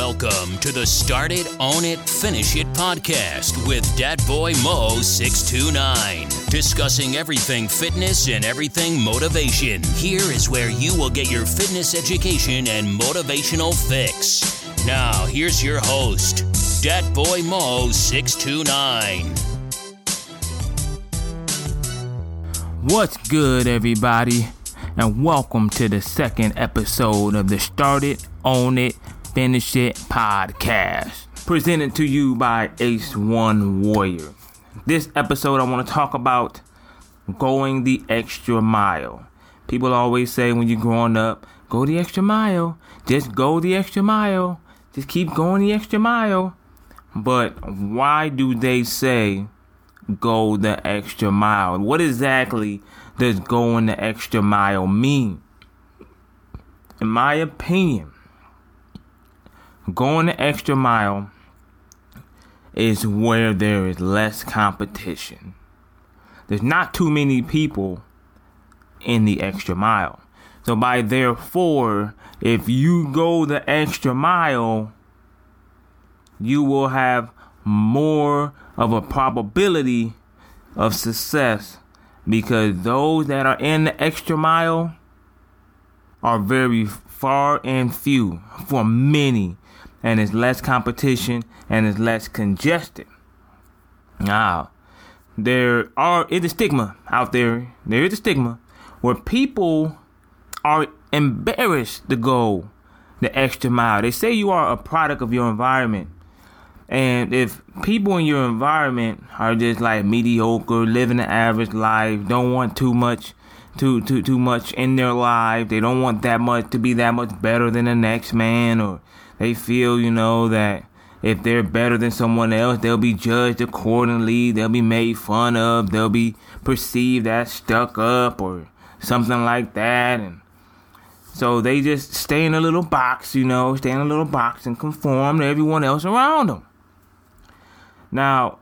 Welcome to the Start It, Own It, Finish It podcast with Dat Boy Mo 629. Discussing everything fitness and everything motivation. Here is where you will get your fitness education and motivational fix. Now, here's your host, Dat Boy Mo 629. What's good, everybody? And welcome to the second episode of the Start It, Own It, Finish It podcast, presented to you by Ace One Warrior. This episode, I want to talk about going the extra mile. People always say when you're growing up, go the extra mile. Just go the extra mile. Just keep going the extra mile. But why do they say go the extra mile? What exactly does going the extra mile mean? In my opinion, going the extra mile is where there is less competition. There's not too many people in the extra mile. So, by therefore, if you go the extra mile, you will have more of a probability of success because those that are in the extra mile are very far and few for many and it's less competition and it's less congested. Now, there are is a stigma out there. There is a stigma where people are embarrassed to go the extra mile. They say you are a product of your environment. And if people in your environment are just like mediocre, living an average life, don't want too much too too too much in their life, they don't want that much to be that much better than the next man or they feel, you know, that if they're better than someone else, they'll be judged accordingly. They'll be made fun of. They'll be perceived as stuck up or something like that. And so they just stay in a little box, you know, stay in a little box and conform to everyone else around them. Now,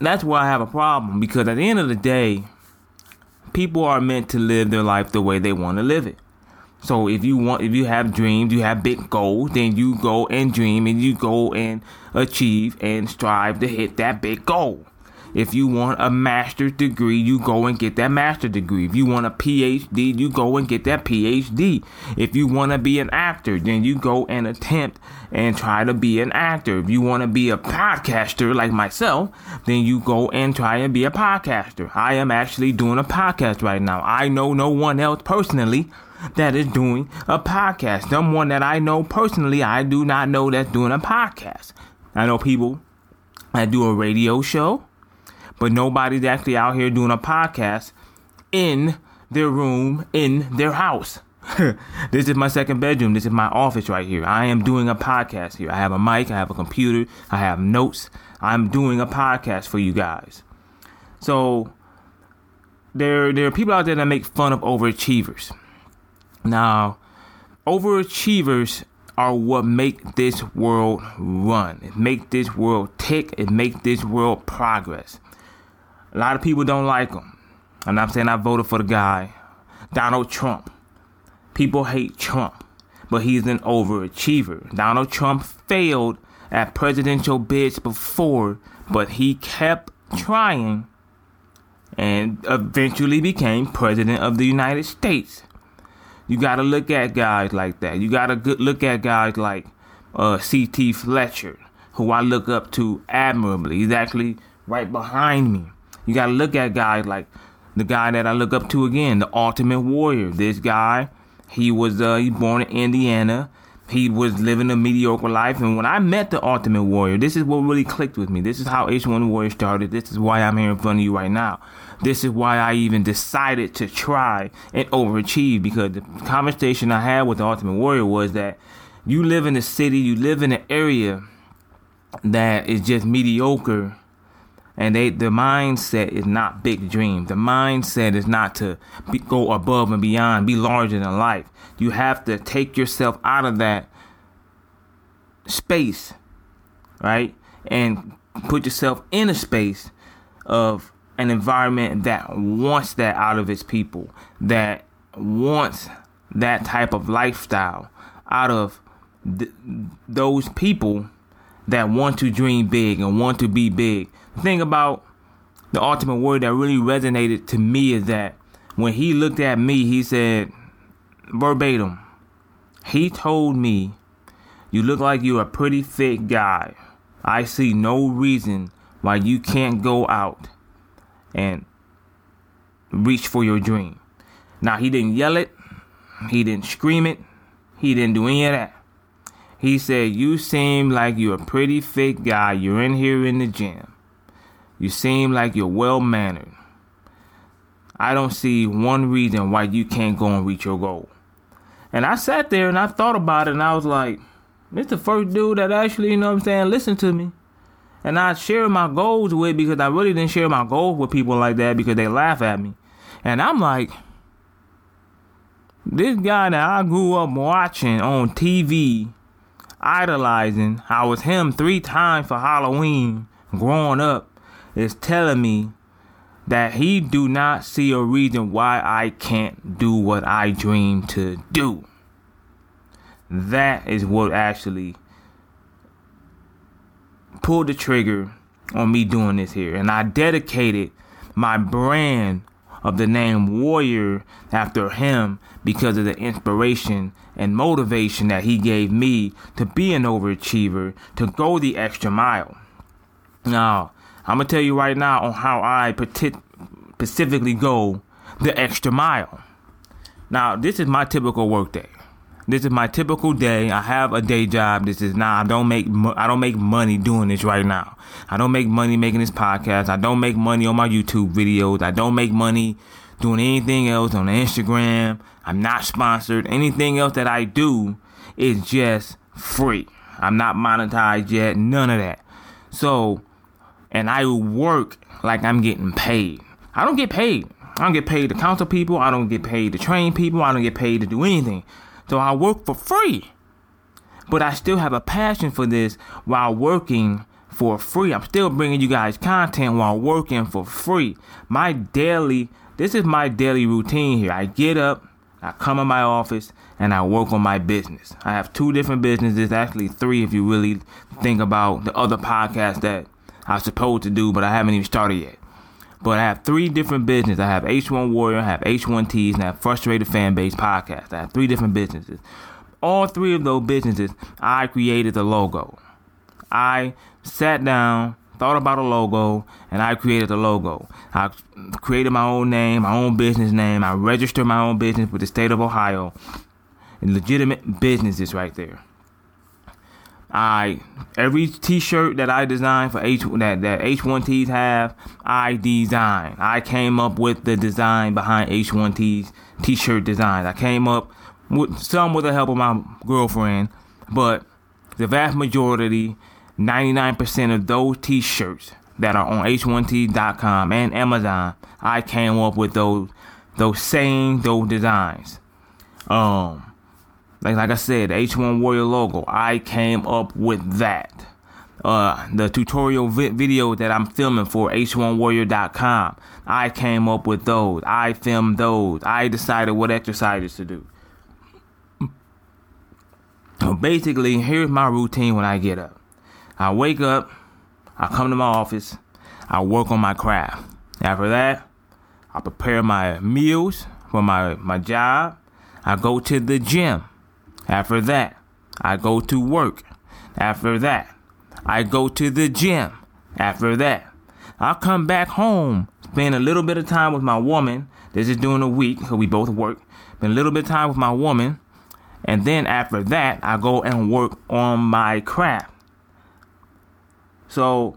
that's why I have a problem because at the end of the day, people are meant to live their life the way they want to live it. So if you want, if you have dreams, you have big goals, then you go and dream and you go and achieve and strive to hit that big goal. If you want a master's degree, you go and get that master's degree. If you want a PhD, you go and get that PhD. If you want to be an actor, then you go and attempt and try to be an actor. If you want to be a podcaster like myself, then you go and try and be a podcaster. I am actually doing a podcast right now. I know no one else personally that is doing a podcast. Someone that I know personally, I do not know that's doing a podcast. I know people that do a radio show, but nobody's actually out here doing a podcast in their room, in their house. this is my second bedroom. This is my office right here. I am doing a podcast here. I have a mic, I have a computer, I have notes. I'm doing a podcast for you guys. So there there are people out there that make fun of overachievers. Now, overachievers are what make this world run. It make this world tick. It make this world progress. A lot of people don't like him. And I'm saying I voted for the guy, Donald Trump. People hate Trump, but he's an overachiever. Donald Trump failed at presidential bids before, but he kept trying and eventually became president of the United States. You got to look at guys like that. You got to look at guys like uh, C.T. Fletcher, who I look up to admirably. He's actually right behind me. You got to look at guys like the guy that I look up to again, the Ultimate Warrior. This guy, he was uh, he born in Indiana. He was living a mediocre life, and when I met the Ultimate Warrior, this is what really clicked with me. This is how H1 Warrior started. This is why I'm here in front of you right now. This is why I even decided to try and overachieve because the conversation I had with the Ultimate Warrior was that you live in a city, you live in an area that is just mediocre and they the mindset is not big dreams. The mindset is not to be, go above and beyond, be larger than life. You have to take yourself out of that space, right, and put yourself in a space of an environment that wants that out of its people, that wants that type of lifestyle out of th- those people that want to dream big and want to be big. The thing about the Ultimate Warrior that really resonated to me is that when he looked at me, he said verbatim, he told me, You look like you're a pretty fit guy. I see no reason why you can't go out and reach for your dream. Now, he didn't yell it, he didn't scream it, he didn't do any of that. He said, You seem like you're a pretty fit guy. You're in here in the gym. You seem like you're well mannered. I don't see one reason why you can't go and reach your goal. And I sat there and I thought about it and I was like, this the first dude that actually, you know what I'm saying, listened to me. And I share my goals with because I really didn't share my goals with people like that because they laugh at me. And I'm like, this guy that I grew up watching on TV, idolizing, I was him three times for Halloween growing up, is telling me that he do not see a reason why I can't do what I dream to do. That is what actually pulled the trigger on me doing this here. And I dedicated my brand of the name Warrior after him because of the inspiration and motivation that he gave me to be an overachiever, to go the extra mile. Now, I'm gonna tell you right now on how I specifically go the extra mile. Now, this is my typical workday. This is my typical day. I have a day job. This is not. I don't make. I don't make money doing this right now. I don't make money making this podcast. I don't make money on my YouTube videos. I don't make money doing anything else on Instagram. I'm not sponsored. Anything else that I do is just free. I'm not monetized yet. None of that. So and I work like I'm getting paid. I don't get paid. I don't get paid to counsel people. I don't get paid to train people. I don't get paid to do anything. So I work for free. But I still have a passion for this while working for free. I'm still bringing you guys content while working for free. My daily, this is my daily routine here. I get up, I come in my office, and I work on my business. I have two different businesses, actually three if you really think about the other podcasts that I was supposed to do, but I haven't even started yet. But I have three different businesses. I have H1 Warrior, I have H1Ts, and I have Frustrated Fan Base Podcast. I have three different businesses. All three of those businesses, I created the logo. I sat down, thought about a logo, and I created the logo. I created my own name, my own business name. I registered my own business with the state of Ohio. Legitimate businesses right there. I every T-shirt that I design for H that that H1Ts have, I design. I came up with the design behind H1Ts T-shirt designs. I came up with some with the help of my girlfriend, but the vast majority, 99% of those T-shirts that are on H1T.com and Amazon, I came up with those those same those designs. Um like like I said, H1 Warrior logo. I came up with that. Uh, the tutorial vi- video that I'm filming for H1Warrior.com. I came up with those. I filmed those. I decided what exercises to do. So basically, here's my routine when I get up. I wake up, I come to my office, I work on my craft. After that, I prepare my meals for my, my job. I go to the gym. After that, I go to work. After that, I go to the gym. After that, I come back home, spend a little bit of time with my woman. This is during the week because we both work. Spend a little bit of time with my woman. And then after that, I go and work on my craft. So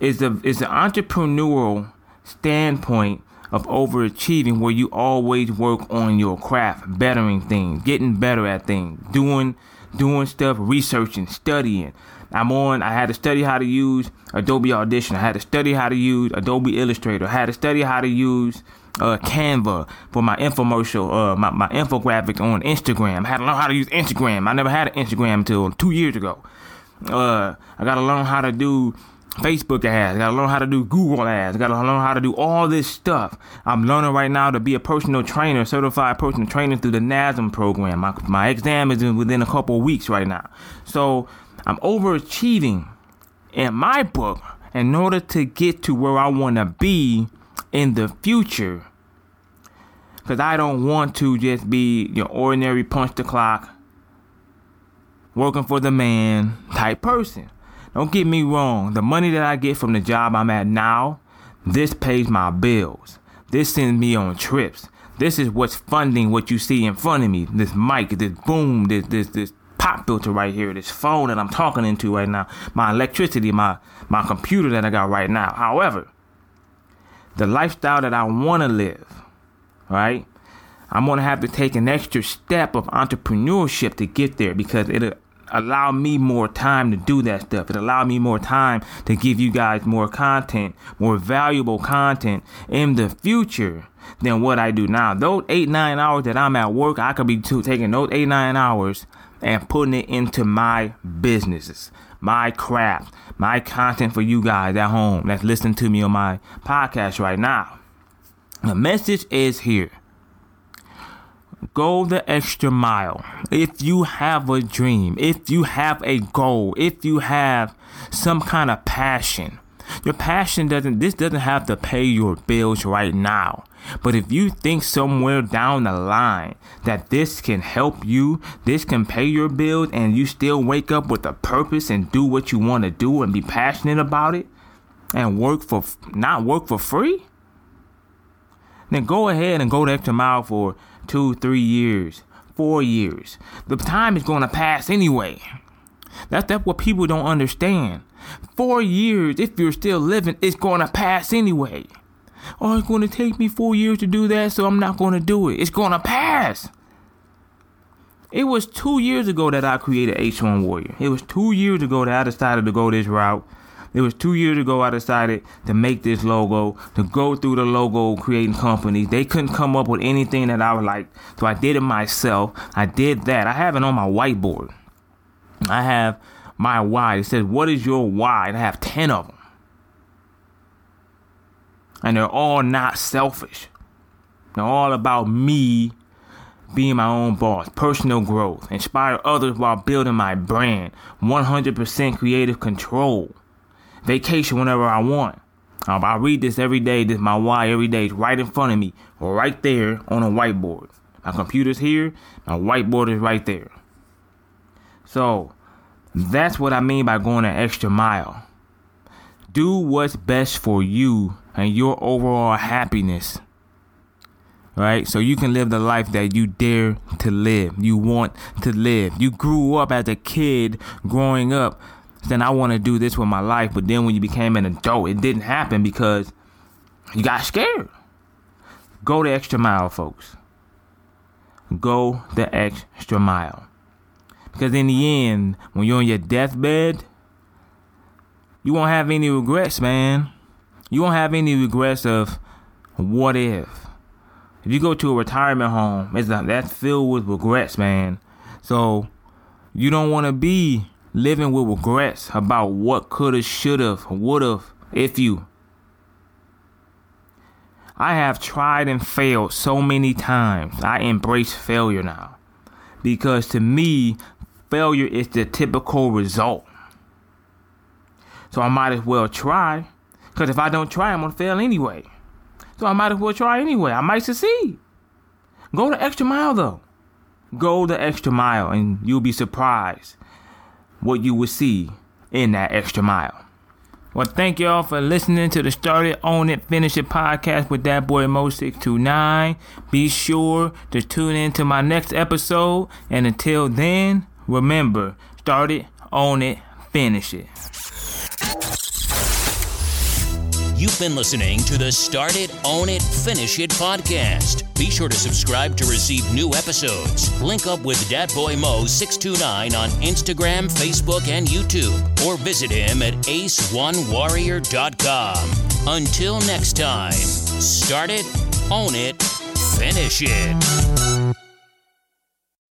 it's the it's the entrepreneurial standpoint of overachieving where you always work on your craft, bettering things, getting better at things, doing doing stuff, researching, studying. I'm on I had to study how to use Adobe Audition. I had to study how to use Adobe Illustrator. I had to study how to use uh, Canva for my infomercial, uh, my, my infographic on Instagram. I had to learn how to use Instagram. I never had an Instagram until two years ago. Uh, I got to learn how to do Facebook ads. I gotta learn how to do Google ads. I gotta learn how to do all this stuff. I'm learning right now to be a personal trainer, certified personal trainer through the NASM program. My, my exam is within a couple weeks right now. So I'm overachieving in my book in order to get to where I want to be in the future. Because I don't want to just be your ordinary punch the clock, working for the man type person. Don't get me wrong, the money that I get from the job I'm at now, this pays my bills. This sends me on trips. This is what's funding what you see in front of me. This mic, this boom, this this this pop filter right here, this phone that I'm talking into right now, my electricity, my my computer that I got right now. However, the lifestyle that I want to live, right? I'm gonna have to take an extra step of entrepreneurship to get there because it'll allow me more time to do that stuff. It allow me more time to give you guys more content, more valuable content in the future than what I do now. Those eight, nine hours that I'm at work, I could be taking those eight, nine hours and putting it into my businesses, my craft, my content for you guys at home that's listening to me on my podcast right now. The message is here. Go the extra mile. If you have a dream, if you have a goal, if you have some kind of passion, your passion doesn't, this doesn't have to pay your bills right now. But if you think somewhere down the line that this can help you, this can pay your bills, and you still wake up with a purpose and do what you want to do and be passionate about it and work for, not work for free, then go ahead and go the extra mile for two, three years, four years. The time is going to pass anyway. That's that's what people don't understand. Four years, if you're still living, it's going to pass anyway. Oh, it's going to take me four years to do that, so I'm not going to do it. It's going to pass. It was two years ago that I created H1 Warrior. It was two years ago that I decided to go this route. It was two years ago I decided to make this logo, to go through the logo creating companies. They couldn't come up with anything that I would like. So I did it myself. I did that. I have it on my whiteboard. I have my why. It says, What is your why? And I have 10 of them. And they're all not selfish. They're all about me being my own boss, personal growth, inspire others while building my brand, 100% creative control vacation whenever I want. Um, I read this every day. This my why every day. It's right in front of me, right there on a whiteboard. My computer's here. My whiteboard is right there. So that's what I mean by going an extra mile. Do what's best for you and your overall happiness. Right? So you can live the life that you dare to live. You want to live. You grew up as a kid growing up then I want to do this with my life. But then when you became an adult, it didn't happen because you got scared. Go the extra mile, folks. Go the extra mile. Because in the end, when you're on your deathbed, you won't have any regrets, man. You won't have any regrets of what if. If you go to a retirement home, it's not, that's filled with regrets, man. So you don't want to be living with regrets about what coulda, shoulda, woulda, if you. I have tried and failed so many times. I embrace failure now. Because to me, failure is the typical result. So I might as well try. Because if I don't try, I'm going to fail anyway. So I might as well try anyway. I might succeed. Go the extra mile though. Go the extra mile and you'll be surprised what you will see in that extra mile. Well, thank y'all for listening to the Start It, Own It, Finish It podcast with that boy Mo629. Be sure to tune in to my next episode. And until then, remember, start it, own it, finish it. You've been listening to the Start It, Own It, Finish It podcast. Be sure to subscribe to receive new episodes. Link up with Dat Boy Mo629 on Instagram, Facebook, and YouTube, or visit him at ace1warrior.com. Until next time, start it, own it, finish it.